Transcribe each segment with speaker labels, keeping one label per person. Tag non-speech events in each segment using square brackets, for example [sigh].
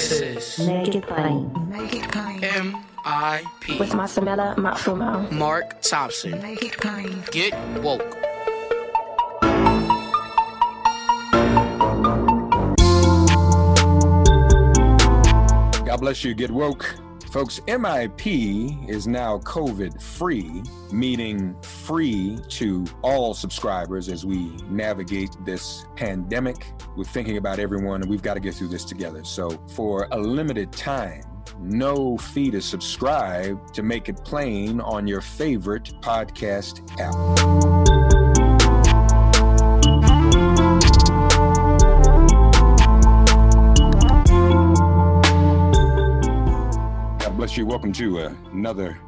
Speaker 1: This is
Speaker 2: Make it plain.
Speaker 3: Make it plain.
Speaker 1: M.I.P.
Speaker 2: With Masamela Matfumo.
Speaker 1: Mark Thompson.
Speaker 3: Make it plain.
Speaker 1: Get woke.
Speaker 4: God bless you. Get woke. Folks, MIP is now COVID free, meaning free to all subscribers as we navigate this pandemic. We're thinking about everyone and we've got to get through this together. So, for a limited time, no fee to subscribe to make it plain on your favorite podcast app. Bless you. Welcome to uh, another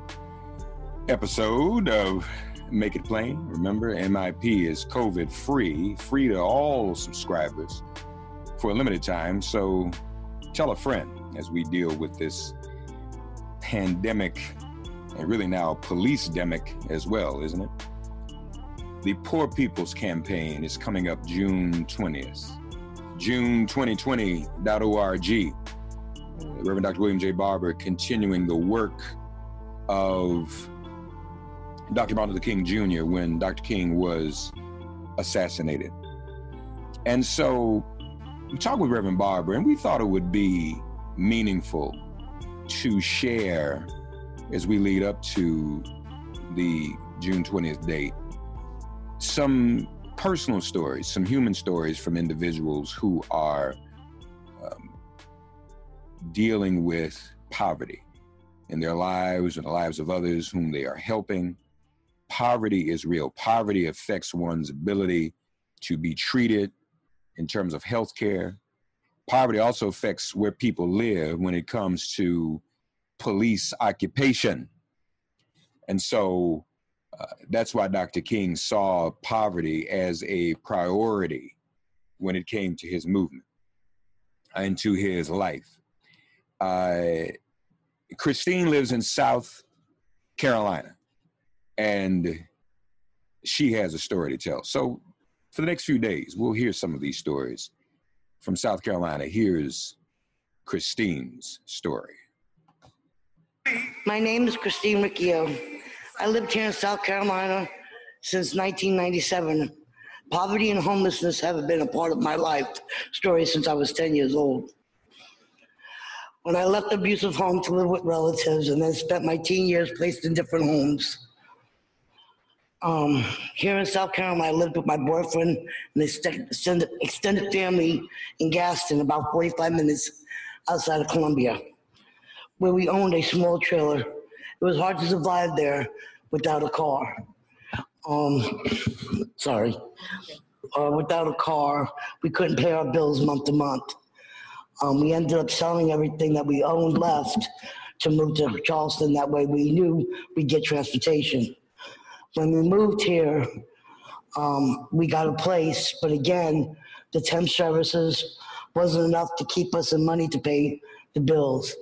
Speaker 4: episode of Make It Plain. Remember, MIP is COVID free, free to all subscribers for a limited time. So tell a friend as we deal with this pandemic and really now police demic as well, isn't it? The Poor People's Campaign is coming up June 20th. June2020.org. Reverend Dr. William J. Barber continuing the work of Dr. Martin Luther King Jr. when Dr. King was assassinated. And so we talked with Reverend Barber, and we thought it would be meaningful to share as we lead up to the June 20th date some personal stories, some human stories from individuals who are dealing with poverty in their lives and the lives of others whom they are helping. Poverty is real. Poverty affects one's ability to be treated in terms of health care. Poverty also affects where people live when it comes to police occupation. And so uh, that's why Dr. King saw poverty as a priority when it came to his movement and to his life. Christine lives in South Carolina, and she has a story to tell. So, for the next few days, we'll hear some of these stories from South Carolina. Here's Christine's story.
Speaker 5: My name is Christine Riccio. I lived here in South Carolina since 1997. Poverty and homelessness have been a part of my life story since I was 10 years old. When I left the abusive home to live with relatives and then spent my teen years placed in different homes. Um, here in South Carolina, I lived with my boyfriend and extended, extended family in Gaston, about 45 minutes outside of Columbia, where we owned a small trailer. It was hard to survive there without a car. Um, sorry. Uh, without a car, we couldn't pay our bills month to month. Um, we ended up selling everything that we owned left to move to Charleston. That way we knew we'd get transportation. When we moved here, um, we got a place, but again, the temp services wasn't enough to keep us in money to pay the bills.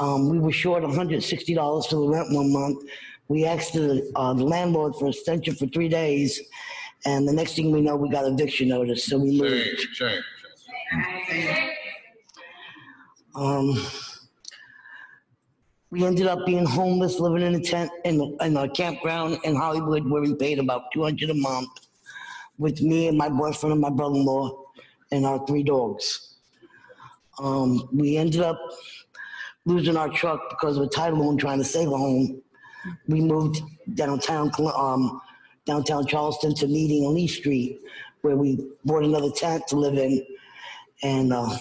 Speaker 5: Um, we were short $160 for the rent one month. We asked the, uh, the landlord for extension for three days, and the next thing we know, we got eviction notice. So we moved.
Speaker 3: Shame, shame.
Speaker 5: Um, we ended up being homeless, living in a tent in, in a campground in Hollywood where we paid about 200 a month with me and my boyfriend and my brother-in-law and our three dogs. Um, we ended up losing our truck because of a title loan trying to save a home. We moved downtown, um, downtown Charleston to Meeting on Lee Street, where we bought another tent to live in, and uh,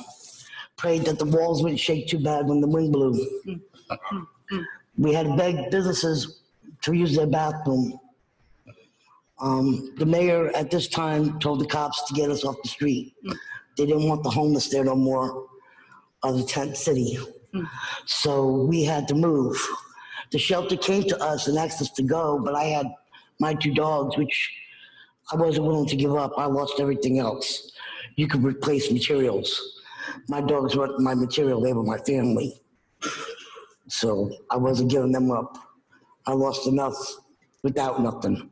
Speaker 5: prayed that the walls wouldn't shake too bad when the wind blew. We had to beg businesses to use their bathroom. Um, the mayor at this time told the cops to get us off the street. They didn't want the homeless there no more of the tent city. So we had to move. The shelter came to us and asked us to go, but I had my two dogs, which I wasn't willing to give up. I lost everything else. You could replace materials. My dogs weren't my material, they were my family. So I wasn't giving them up. I lost enough without nothing.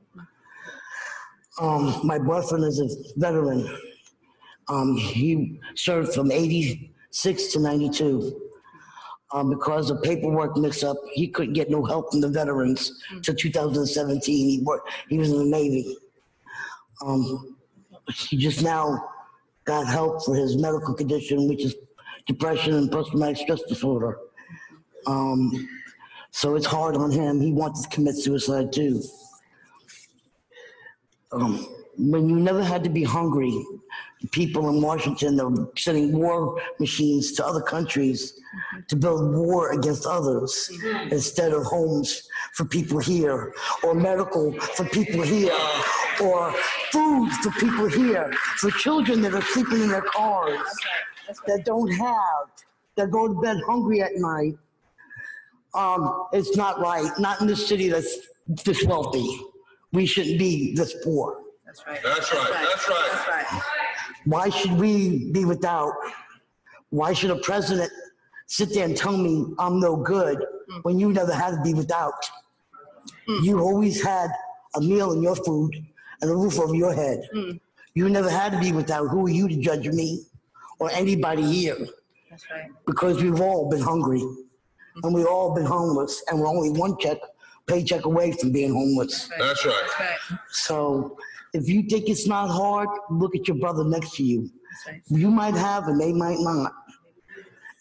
Speaker 5: Um, my boyfriend is a veteran. Um, he served from 86 to 92. Um, because of paperwork mix up, he couldn't get no help from the veterans till 2017. He, worked, he was in the Navy. Um, he just now got help for his medical condition, which is depression and post-traumatic stress disorder. Um, so it's hard on him. He wants to commit suicide too. Um, when you never had to be hungry, people in Washington are sending war machines to other countries to build war against others instead of homes for people here, or medical for people here, or food for people here, for children that are sleeping in their cars, that don't have, that go to bed hungry at night. Um, it's not right. Not in this city that's this wealthy. We shouldn't be this poor.
Speaker 3: That's right, that's right.
Speaker 6: That's right.
Speaker 5: Why should we be without? Why should a president sit there and tell me I'm no good when you never had to be without? Mm. You always had a meal in your food and a roof over your head. Mm. You never had to be without. Who are you to judge me or anybody here?
Speaker 6: That's right.
Speaker 5: Because we've all been hungry and we've all been homeless and we're only one check, paycheck away from being homeless.
Speaker 3: That's right.
Speaker 6: That's right.
Speaker 5: So if you think it's not hard, look at your brother next to you.
Speaker 6: Right.
Speaker 5: You might have and they might not.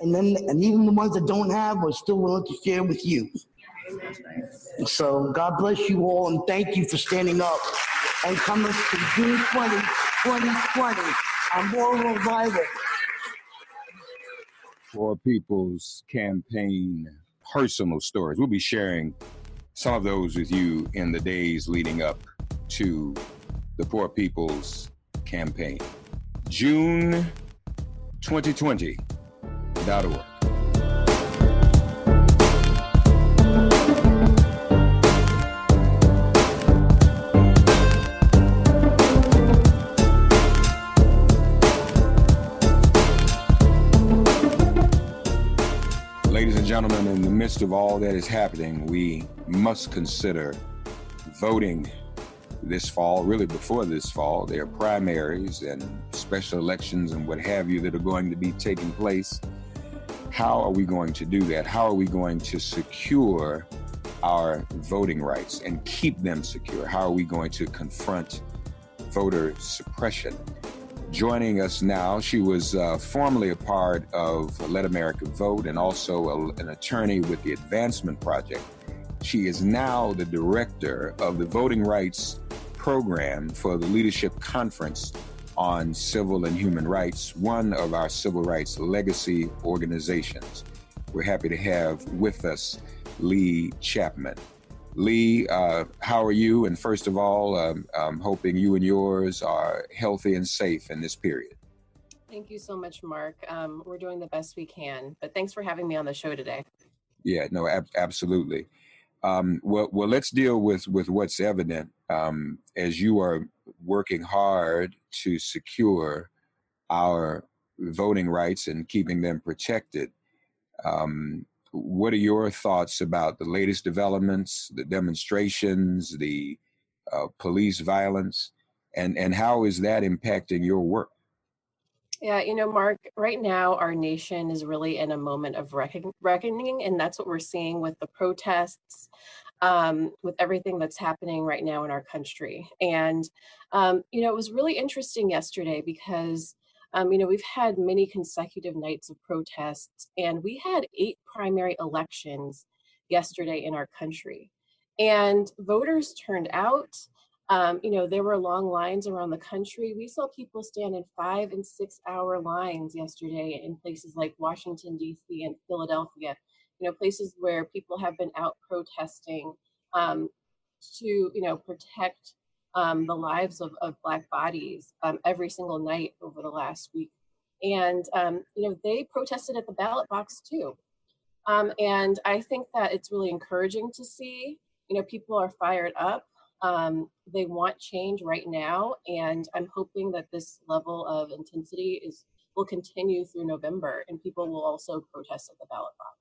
Speaker 5: And then, and even the ones that don't have are still willing to share with you. So God bless you all and thank you for standing up and coming to June 20, 2020, on Moral Revival.
Speaker 4: for People's Campaign personal stories. We'll be sharing some of those with you in the days leading up to the Poor People's Campaign. June 2020.org. Ladies and gentlemen, in the midst of all that is happening, we must consider voting this fall, really before this fall. There are primaries and special elections and what have you that are going to be taking place. How are we going to do that? How are we going to secure our voting rights and keep them secure? How are we going to confront voter suppression? Joining us now, she was uh, formerly a part of Let America Vote and also a, an attorney with the Advancement Project. She is now the director of the Voting Rights Program for the Leadership Conference on Civil and Human Rights, one of our civil rights legacy organizations. We're happy to have with us Leigh Chapman. Leigh, uh, how are you? And first of all, um, I'm hoping you and yours are healthy and safe in this period.
Speaker 6: Thank you so much, Mark. Um, we're doing the best we can, but thanks for having me on the show today.
Speaker 4: Yeah, no, ab- absolutely. Um, well, well, let's deal with with what's evident um, as you are working hard to secure our voting rights and keeping them protected. Um, what are your thoughts about the latest developments, the demonstrations, the uh, police violence, and and how is that impacting your work?
Speaker 6: Yeah, you know, Mark, right now our nation is really in a moment of reckon- reckoning, and that's what we're seeing with the protests, um, with everything that's happening right now in our country. And, um, you know, it was really interesting yesterday because, um, you know, we've had many consecutive nights of protests, and we had eight primary elections yesterday in our country. And voters turned out. Um, you know, there were long lines around the country. We saw people stand in five and six hour lines yesterday in places like Washington, D.C. and Philadelphia, you know, places where people have been out protesting um, to, you know, protect um, the lives of, of Black bodies um, every single night over the last week. And, um, you know, they protested at the ballot box too. Um, and I think that it's really encouraging to see, you know, people are fired up um, they want change right now, and I'm hoping that this level of intensity is will continue through November, and people will also protest at the ballot box.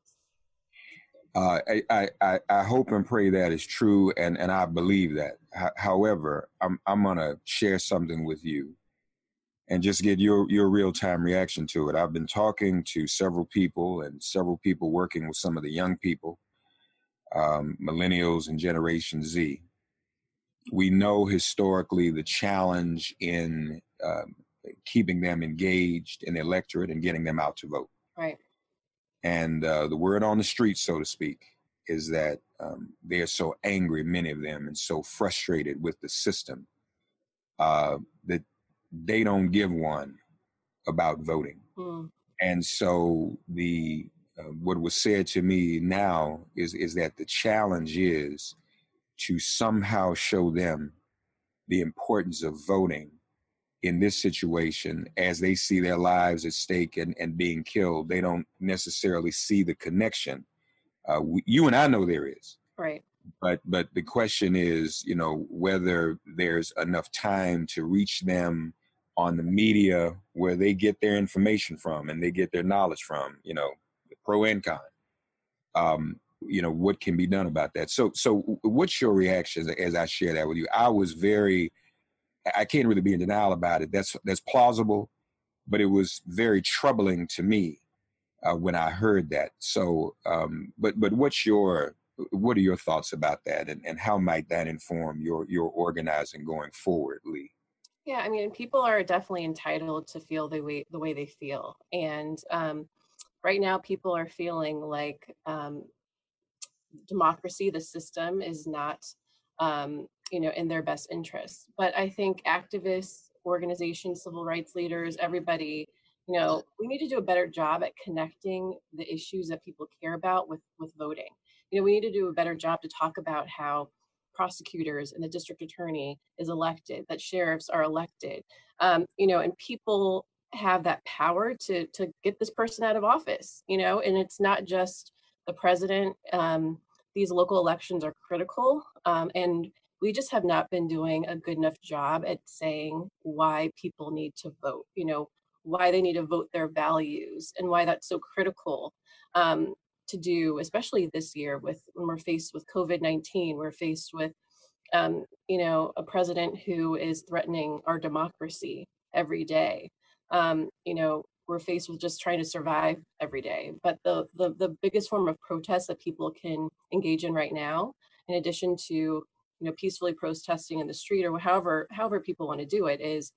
Speaker 4: Uh, I, I, I hope and pray that is true, and, and I believe that. H- however, I'm, I'm going to share something with you and just get your, your real time reaction to it. I've been talking to several people and several people working with some of the young people, um, millennials and Generation Z we know historically the challenge in um, keeping them engaged in the electorate and getting them out to vote.
Speaker 6: Right.
Speaker 4: And uh, the word on the street, so to speak, is that um, they're so angry, many of them, and so frustrated with the system uh, that they don't give one about voting. Mm. And so the uh, what was said to me now is is that the challenge is to somehow show them the importance of voting in this situation as they see their lives at stake and, and being killed. They don't necessarily see the connection. Uh, we, you and I know there is.
Speaker 6: Right.
Speaker 4: But but the question is, you know, whether there's enough time to reach them on the media where they get their information from and they get their knowledge from, you know, pro and con. Um, you know what can be done about that. So so what's your reaction as i share that with you? I was very i can't really be in denial about it. That's that's plausible but it was very troubling to me uh, when i heard that. So um but but what's your what are your thoughts about that and, and how might that inform your your organizing going forward leigh?
Speaker 6: Yeah i mean people are definitely entitled to feel the way the way they feel. And um right now people are feeling like um, democracy, the system is not, um, you know, in their best interests. But I think activists, organizations, civil rights leaders, everybody, you know, we need to do a better job at connecting the issues that people care about with with voting. You know, we need to do a better job to talk about how prosecutors and the district attorney is elected, that sheriffs are elected, um, you know, and people have that power to to get this person out of office, you know, and it's not just the president. Um, these local elections are critical, um, and we just have not been doing a good enough job at saying why people need to vote. You know, why they need to vote their values, and why that's so critical um, to do, especially this year with when we're faced with COVID nineteen. We're faced with um, you know, a president who is threatening our democracy every day. Um, you know, we're faced with just trying to survive every day. But the, the, the biggest form of protest that people can engage in right now, in addition to you know peacefully protesting in the street or however however people want to do it, is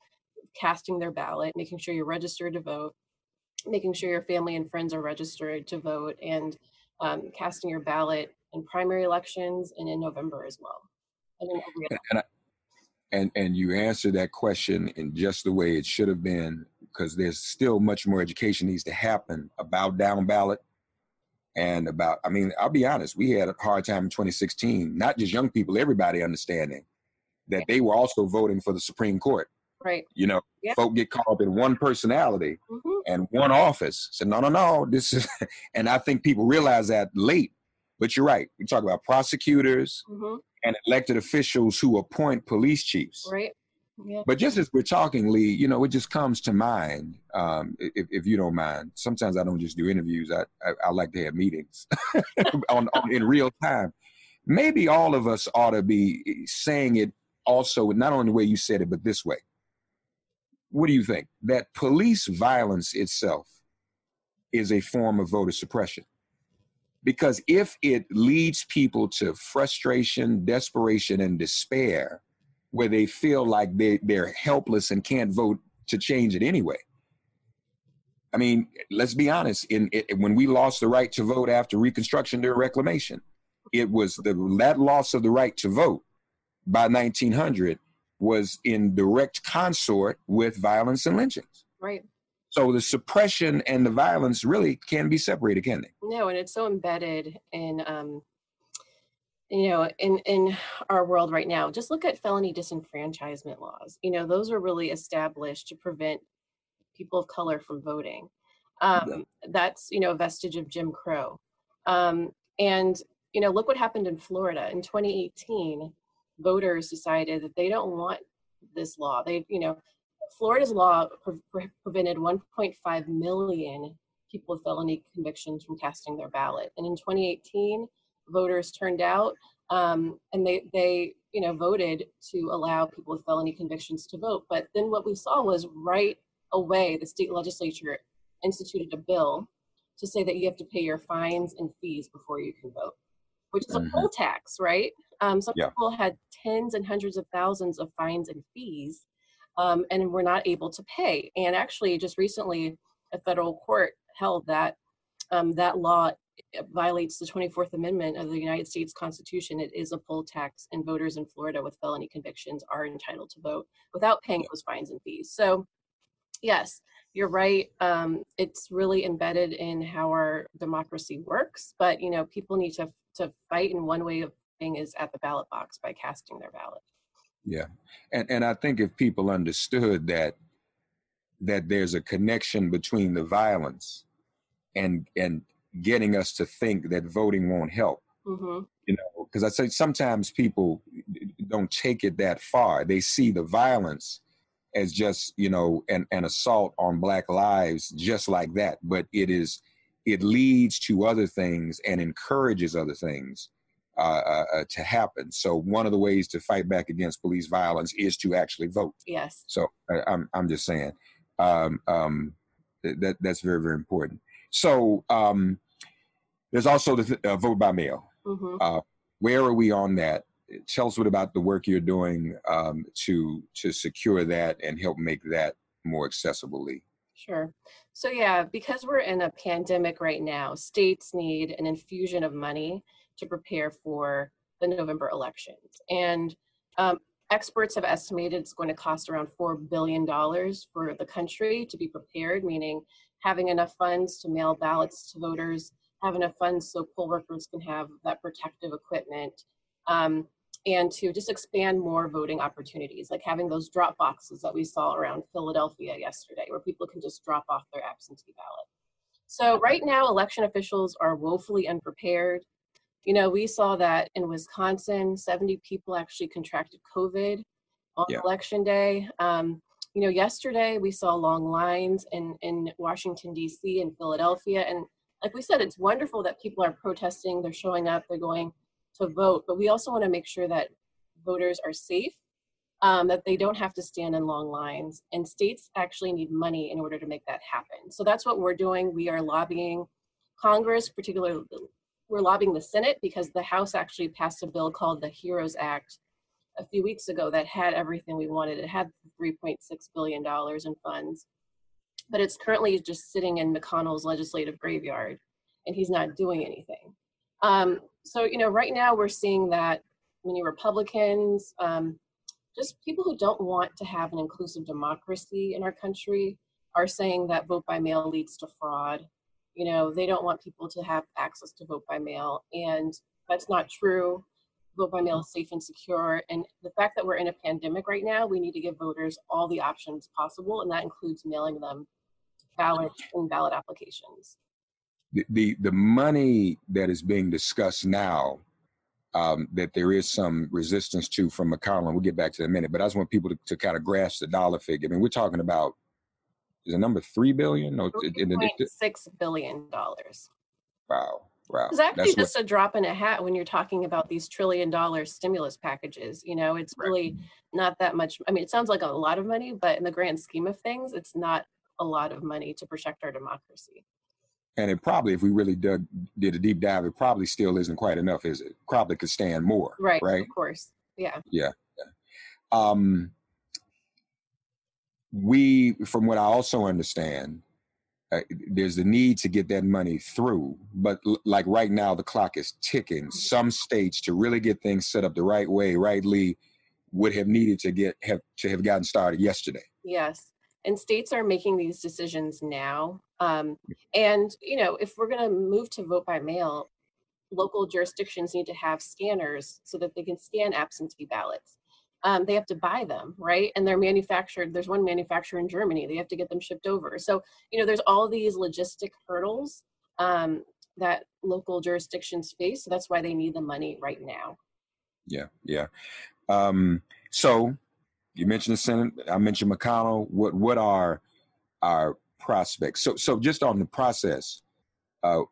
Speaker 6: casting their ballot, making sure you're registered to vote, making sure your family and friends are registered to vote, and um, casting your ballot in primary elections and in November as well. And,
Speaker 4: and, I, and and you answered that question in just the way it should have been because there's still much more education needs to happen about down ballot and about i mean i'll be honest we had a hard time in 2016 not just young people everybody understanding that they were also voting for the supreme court
Speaker 6: Right.
Speaker 4: You know,
Speaker 6: Yeah.
Speaker 4: folk get caught up in one personality
Speaker 6: Mhm.
Speaker 4: and one office. So no, no, no. This is, [laughs] and I think people realize that late. But you're right. We talk about prosecutors
Speaker 6: Mhm.
Speaker 4: and elected officials who appoint police chiefs.
Speaker 6: Right.
Speaker 4: But just as we're talking, Leigh, you know, it just comes to mind. Um, if, if you don't mind, sometimes I don't just do interviews. I I, I like to have meetings [laughs] on, on in real time. Maybe all of us ought to be saying it also, not only the way you said it, but this way. What do you think? That police violence itself is a form of voter suppression. Because if it leads people to frustration, desperation, and despair, where they feel like they, they're helpless and can't vote to change it anyway. I mean, let's be honest. In it, when we lost the right to vote after Reconstruction during Reclamation, it was the that loss of the right to vote by 1900 was in direct consort with violence and lynchings.
Speaker 6: Right.
Speaker 4: So the suppression and the violence really can be separated, can they?
Speaker 6: No, and it's so embedded in um you know in in our world right now. Just look at felony disenfranchisement laws. You know, those are really established to prevent people of color from voting. Um that's, you know, a vestige of Jim Crow. Um and you know, look what happened in Florida in 2018. Voters decided that they don't want this law. They, you know, Florida's law pre- pre- prevented 1.5 million people with felony convictions from casting their ballot. And in 2018, voters turned out um, and they, they, you know, voted to allow people with felony convictions to vote. But then what we saw was right away, the state legislature instituted a bill to say that you have to pay your fines and fees before you can vote, which is a poll tax, right? Um, some
Speaker 4: Yeah.
Speaker 6: people had tens and hundreds of thousands of fines and fees um, and were not able to pay. And actually, just recently, a federal court held that um, that law violates the 24th Amendment of the United States Constitution. It is a poll tax, and voters in Florida with felony convictions are entitled to vote without paying those fines and fees. So, yes, you're right. Um, it's really embedded in how our democracy works. But you know, people need to to fight, and one way of fighting is at the ballot box by casting their ballot.
Speaker 4: Yeah, and and I think if people understood that that there's a connection between the violence and and getting us to think that voting won't help,
Speaker 6: hmm
Speaker 4: you know, because I say sometimes people don't take it that far. They see the violence as just you know an an assault on black lives, just like that. But it is it leads to other things and encourages other things uh, uh, uh, to happen. So one of the ways to fight back against police violence is to actually vote.
Speaker 6: Yes.
Speaker 4: So I, I'm I'm just saying um, um, that that's very very important. So um, there's also the uh, vote by mail.
Speaker 6: hmm
Speaker 4: Uh, where are we on that? Tell us what about the work you're doing um, to to secure that and help make that more accessible. Leigh.
Speaker 6: Sure. So yeah, because we're in a pandemic right now, states need an infusion of money to prepare for the November elections. And um, experts have estimated it's going to cost around $4 billion for the country to be prepared, meaning having enough funds to mail ballots to voters, have enough funds so poll workers can have that protective equipment, um, and to just expand more voting opportunities, like having those drop boxes that we saw around Philadelphia yesterday, where people can just drop off their absentee ballot. So right now, election officials are woefully unprepared. You know, we saw that in Wisconsin, 70 people actually contracted COVID on
Speaker 4: Yeah.
Speaker 6: election day. Um, you know, yesterday we saw long lines in, in Washington, D.C. and Philadelphia. And like we said, it's wonderful that people are protesting, they're showing up, they're going to vote. But we also want to make sure that voters are safe, um, that they don't have to stand in long lines. And states actually need money in order to make that happen. So that's what we're doing. We are lobbying Congress, particularly we're lobbying the Senate because the House actually passed a bill called the HEROES Act a few weeks ago that had everything we wanted. It had $3.6 billion in funds, but it's currently just sitting in McConnell's legislative graveyard and he's not doing anything. Um, so, you know, right now we're seeing that many Republicans, um, just people who don't want to have an inclusive democracy in our country, are saying that vote by mail leads to fraud. You know, they don't want people to have access to vote by mail, and that's not true. vote by mail is safe and secure. And the fact that we're in a pandemic right now, we need to give voters all the options possible, and that includes mailing them and ballot applications.
Speaker 4: The, the, the money that is being discussed now, um, that there is some resistance to from McConnell, we'll get back to that in a minute, but I just want people to, to kind of grasp the dollar figure. I mean, we're talking about, is a number three billion? No, the,
Speaker 6: $3.6 billion.
Speaker 4: wow. Wow.
Speaker 6: It's actually
Speaker 4: That's
Speaker 6: just a drop in a hat when you're talking about these trillion dollar stimulus packages. You know, it's
Speaker 4: Right.
Speaker 6: really not that much. I mean, it sounds like a lot of money, but in the grand scheme of things, it's not a lot of money to protect our democracy.
Speaker 4: and it probably, if we really dug, did a deep dive, it probably still isn't quite enough, is it? Probably could stand more.
Speaker 6: Right.
Speaker 4: Right.
Speaker 6: Of course. Yeah.
Speaker 4: Um, we, from what I also understand, uh, there's the need to get that money through. But l- like right now, the clock is ticking. Some states to really get things set up the right way, rightly, would have needed to get have to have gotten started yesterday.
Speaker 6: Yes. And states are making these decisions now. Um, and, you know, if we're going to move to vote by mail, local jurisdictions need to have scanners so that they can scan absentee ballots. Um, they have to buy them, right? And they're manufactured. There's one manufacturer in Germany. They have to get them shipped over. So, you know, there's all these logistic hurdles um, that local jurisdictions face. So that's why they need the money right now.
Speaker 4: Yeah, yeah. Um, so you mentioned the Senate. I mentioned McConnell. What what are our prospects? So so just on the process, uh,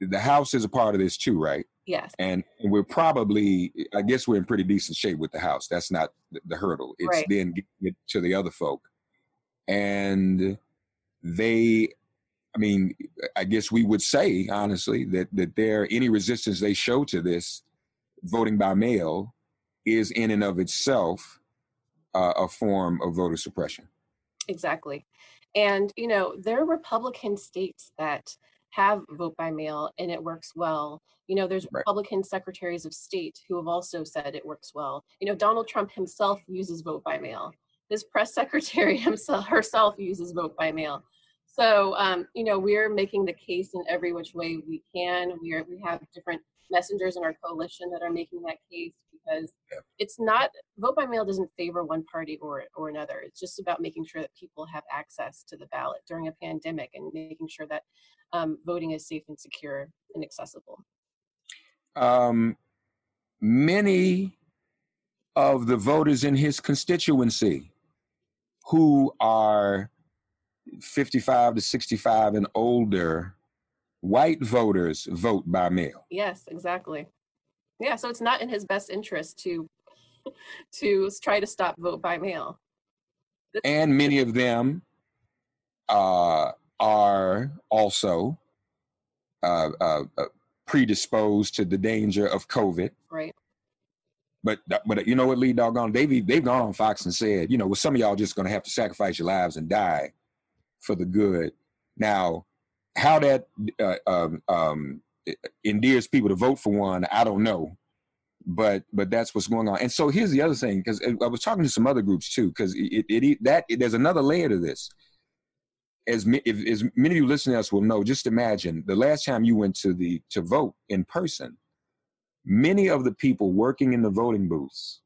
Speaker 4: the House is a part of this too, right?
Speaker 6: Yes.
Speaker 4: And we're probably, I guess, we're in pretty decent shape with the House. That's not the, the hurdle. It's
Speaker 6: Right.
Speaker 4: then getting it to the other folk, and they. I mean, I guess we would say honestly that that there any resistance they show to this voting by mail is in and of itself uh, a form of voter suppression.
Speaker 6: Exactly. And, you know, there are Republican states that have vote by mail and it works well. You know, there's
Speaker 4: Right.
Speaker 6: Republican secretaries of state who have also said it works well. You know, Donald Trump himself uses vote by mail. His press secretary [laughs] himself herself uses vote by mail. So, um, you know, we're making the case in every which way we can. We are we have different messengers in our coalition that are making that case because
Speaker 4: Yeah.
Speaker 6: it's not vote by mail doesn't favor one party or or another. It's just about making sure that people have access to the ballot during a pandemic and making sure that um, voting is safe and secure and accessible.
Speaker 4: Um, many of the voters in his constituency who are 55 to 65 and older white voters vote by mail.
Speaker 6: Yes, exactly. Yeah, so it's not in his best interest to [laughs] to try to stop vote by mail.
Speaker 4: and many of them uh, are also uh, uh, uh, predisposed to the danger of COVID.
Speaker 6: Right.
Speaker 4: But but you know what, Leigh Doggone, they've they've gone on Fox and said, you know, well, some of y'all just going to have to sacrifice your lives and die for the good. Now, how that uh, um, um, endears people to vote for one, I don't know. But but that's what's going on. And so here's the other thing, because I was talking to some other groups too, because it, it, it that there's another layer to this. As ma- if, as many of you listening to us will know, just imagine the last time you went to the to vote in person. Many of the people working in the voting booths,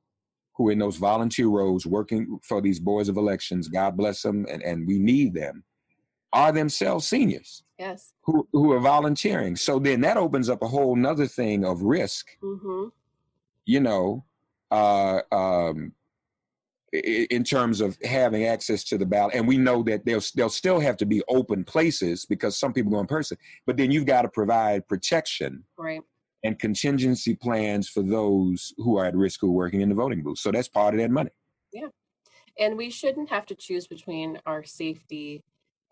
Speaker 4: who in those volunteer roles working for these boards of elections, God bless them, and, and we need them, are themselves seniors
Speaker 6: Yes.
Speaker 4: who who are volunteering. So then that opens up a whole nother thing of risk
Speaker 6: Mm-hmm.
Speaker 4: you know, uh, um, in terms of having access to the ballot. And we know that there'll, there'll still have to be open places because some people go in person, but then you've got to provide protection
Speaker 6: Right.
Speaker 4: and contingency plans for those who are at risk who are working in the voting booth. So that's part of that money. Yeah.
Speaker 6: And we shouldn't have to choose between our safety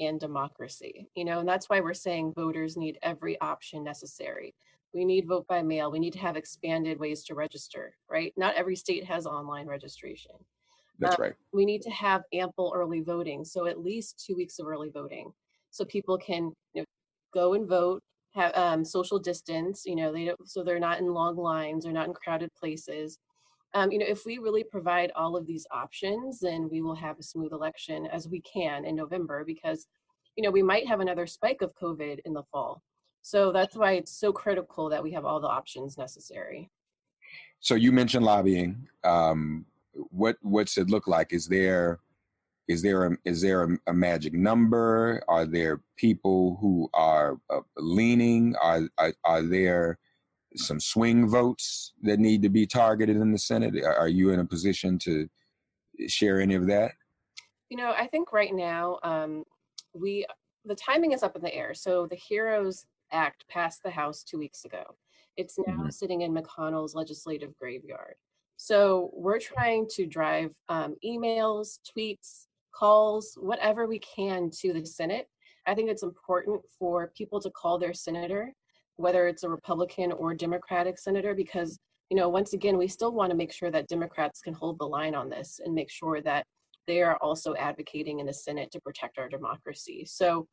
Speaker 6: and democracy you know and that's why we're saying voters need every option necessary. We need vote by mail. We need to have expanded ways to register right? Not every state has online registration.
Speaker 4: That's
Speaker 6: Uh,
Speaker 4: right.
Speaker 6: we need to have ample early voting so at least two weeks of early voting so people can you know go and vote have um, social distance you know they don't so they're not in long lines they're not in crowded places um, you know if we really provide all of these options then we will have a smooth election as we can in november because you know we might have another spike of covid in the fall so that's why it's so critical that we have all the options necessary
Speaker 4: So you mentioned lobbying. Um, what what's it look like? Is there is there a, is there a, a magic number? Are there people who are uh, leaning? Are, are are there some swing votes that need to be targeted in the Senate? Are you in a position to share any of that?
Speaker 6: You know, I think right now um, we the timing is up in the air. So the Heroes Act passed the House two weeks ago. It's now mm-hmm. sitting in McConnell's legislative graveyard. So we're trying to drive um, emails, tweets, calls, whatever we can to the Senate. I think it's important for people to call their senator, whether it's a Republican or Democratic senator, because you know, once again, we still want to make sure that Democrats can hold the line on this and make sure that they are also advocating in the Senate to protect our democracy. So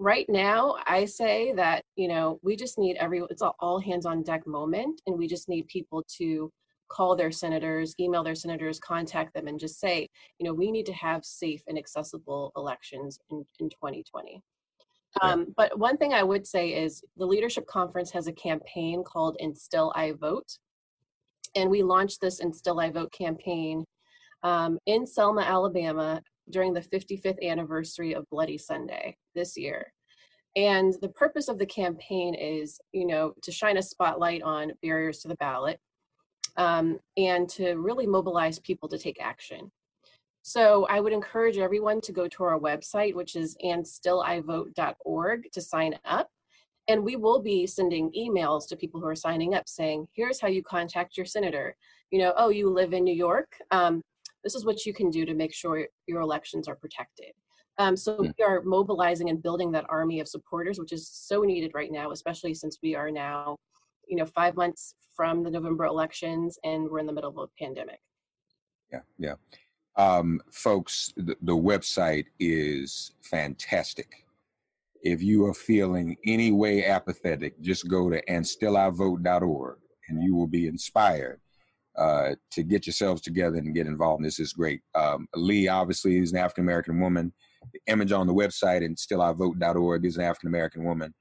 Speaker 6: right now i say that you know we just need every it's all, all hands on deck moment and we just need people to call their senators email their senators contact them and just say you know we need to have safe and accessible elections in, in 2020 um, but one thing i would say is the leadership conference has a campaign called and still i vote and we launched this and still i vote campaign um, in selma alabama during the 55th anniversary of Bloody Sunday this year. And the purpose of the campaign is, you know, to shine a spotlight on barriers to the ballot um, and to really mobilize people to take action. So I would encourage everyone to go to our website, which is andstillivote.org, to sign up. And we will be sending emails to people who are signing up saying, here's how you contact your senator. You know, oh, you live in New York. Um, this is what you can do to make sure your elections are protected. Um, so hmm. we are mobilizing and building that army of supporters, which is so needed right now, especially since we are now, you know, five months from the November elections and we're in the middle of a pandemic.
Speaker 4: Yeah, yeah. Um, folks, the, the website is fantastic. If you are feeling any way apathetic, just go to andstillivote.org and you will be inspired uh, to get yourselves together and get involved. this is great. Um, Leigh obviously is an African American woman. The image on the website and stillivote.org is an African American woman.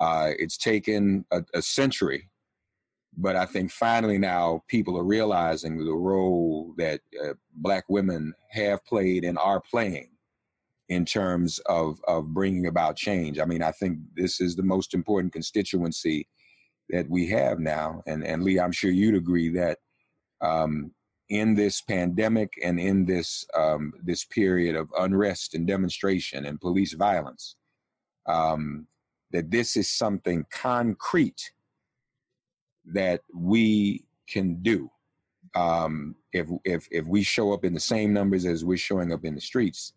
Speaker 4: Uh, it's taken a, a, century, but I think finally now people are realizing the role that uh, Black women have played and are playing in terms of of bringing about change. I mean, I think this is the most important constituency that we have now, and and Leigh, I'm sure you'd agree that um, in this pandemic and in this um, this period of unrest and demonstration and police violence, um, that this is something concrete that we can do. Um, if if if we show up in the same numbers as we're showing up in the streets,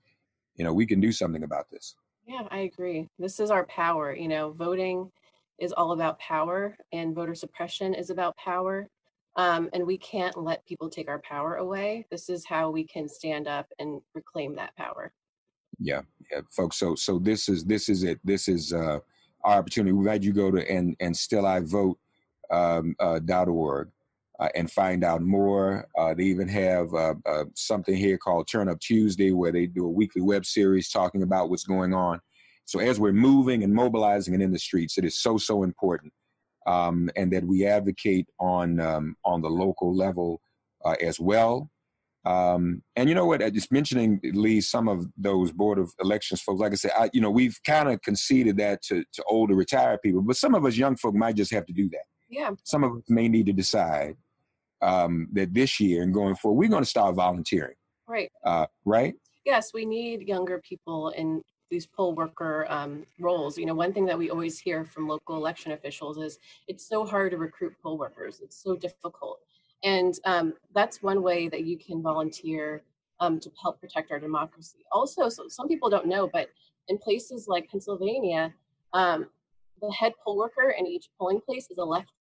Speaker 4: you know, we can do something about this.
Speaker 6: Yeah, I agree. This is our power. You know, voting is all about power, and voter suppression is about power. Um, and we can't let people take our power away. This is how we can stand up and reclaim that power.
Speaker 4: Yeah, yeah, folks. So, so this is this is it. This is uh, our opportunity. We've had you go to and and still I vote um, uh, org uh, and find out more. Uh, they even have uh, uh, something here called Turn Up Tuesday, where they do a weekly web series talking about what's going on. So, as we're moving and mobilizing and in the streets, it is so so important um, and that we advocate on um, on the local level uh, as well. Um, and you know what? Just mentioning Leigh, some of those board of elections folks. Like I said, I, you know, we've kind of conceded that to, to older retired people, but some of us young folk might just have to do that.
Speaker 6: Yeah.
Speaker 4: Some of us may need to decide um, that this year and going forward, we're going to start volunteering.
Speaker 6: Right.
Speaker 4: Uh, right.
Speaker 6: Yes, we need younger people in these poll worker um, roles. You know, one thing that we always hear from local election officials is it's so hard to recruit poll workers. It's so difficult. And um, that's one way that you can volunteer um, to help protect our democracy. Also, so some people don't know, but in places like Pennsylvania, um, the head poll worker in each polling place is elected.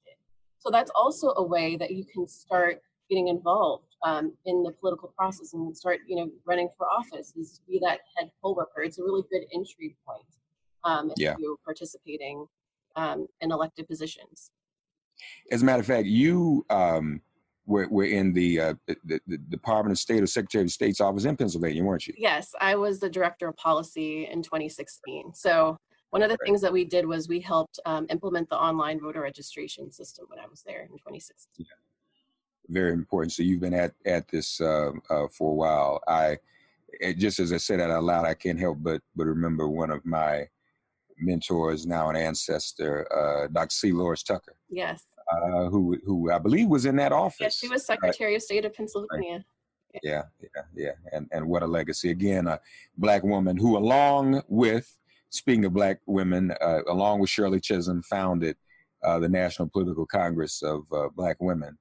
Speaker 6: So that's also a way that you can start getting involved um, in the political process and start, you know, running for office is to be that head poll worker. It's a really good entry point um,
Speaker 4: yeah.
Speaker 6: into participating um, in elected positions.
Speaker 4: As a matter of fact, you um, were, were in the, uh, the, the Department of State or Secretary of State's office in Pennsylvania, weren't you?
Speaker 6: Yes, I was the director of policy in 2016. So one of the things that we did was we helped um, implement the online voter registration system when I was there in 2016. Yeah.
Speaker 4: very important. So you've been at at this uh, uh, for a while. I just as I said that out loud, I can't help but but remember one of my mentors, now an ancestor, uh, Dr. C. DeLores Tucker.
Speaker 6: Yes.
Speaker 4: Uh, who who I believe was in that office.
Speaker 6: Yes, she was Secretary of State of Pennsylvania.
Speaker 4: Right. Yeah, yeah, yeah, and and what a legacy again, a black woman who, along with speaking of black women, uh, along with Shirley Chisholm, founded uh, the National Political Congress of uh, Black Women,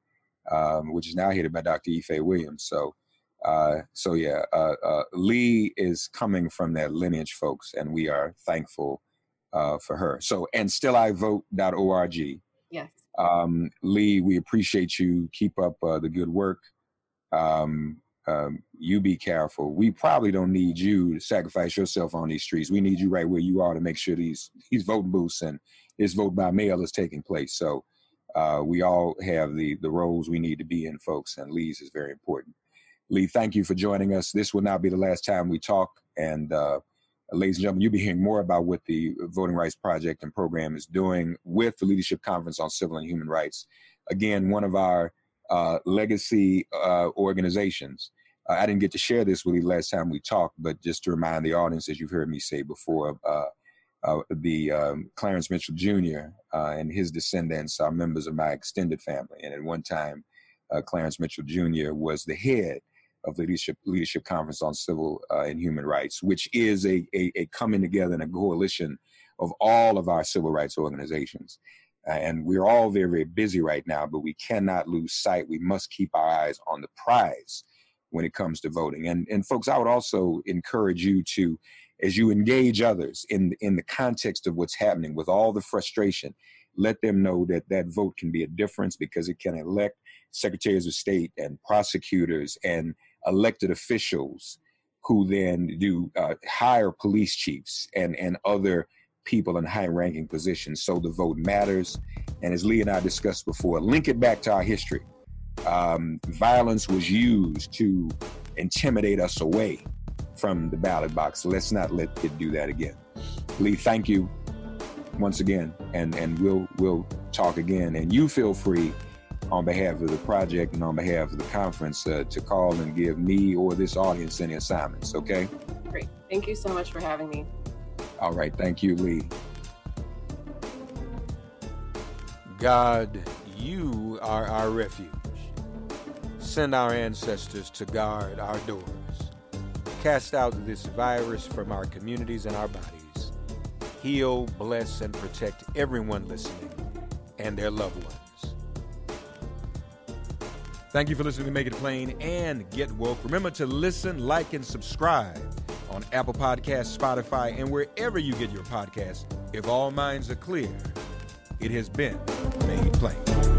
Speaker 4: um, which is now headed by Dr. Ife Williams. So, uh, so yeah, uh, uh, Leigh is coming from that lineage, folks, and we are thankful for her. So, and stillivote.org.
Speaker 6: Yes.
Speaker 4: Um, Leigh, we appreciate you. Keep up the good work. Um, um, you be careful. We probably don't need you to sacrifice yourself on these streets. We need you right where you are to make sure these [laughs] these voting booths and this vote by mail is taking place. So uh, we all have the the roles we need to be in, folks, and Leigh's is very important. Leigh, thank you for joining us. This will not be the last time we talk. And uh, ladies and gentlemen, you'll be hearing more about what the Voting Rights Project and program is doing with the Leadership Conference on Civil and Human Rights. Again, one of our uh, legacy uh, organizations. Uh, I didn't get to share this with you last time we talked, but just to remind the audience, as you've heard me say before, uh, uh, the um, Clarence Mitchell Jr. Uh, and his descendants are members of my extended family. And at one time, uh, Clarence Mitchell Jr. was the head of the Leadership, Leadership Conference on Civil and Human Rights, which is a, a, a, coming together and a coalition of all of our civil rights organizations. and we're all very, very busy right now, but we cannot lose sight. We must keep our eyes on the prize when it comes to voting. And and folks, I would also encourage you to, as you engage others in in the context of what's happening with all the frustration, let them know that that vote can be a difference because it can elect secretaries of state and prosecutors and elected officials who then do uh, hire police chiefs and and other people in high ranking positions so the vote matters and as leigh and i discussed before link it back to our history um, violence was used to intimidate us away from the ballot box. Let's not let it do that again. Leigh, thank you once again, and and we'll we'll talk again. And you feel free, on behalf of the project and on behalf of the conference, uh, to call and give me or this audience any assignments. Okay.
Speaker 6: Great. Thank you so much for having me.
Speaker 4: All right. Thank you, Leigh.
Speaker 7: God, you are our refuge Send our ancestors to guard our doors. Cast out this virus from our communities and our bodies. Heal, bless, and protect everyone listening and their loved ones. Thank you for listening to Make It Plain and Get Woke. Remember to listen, like, and subscribe on Apple Podcasts, Spotify, and wherever you get your podcasts. If all minds are clear, it has been made plain.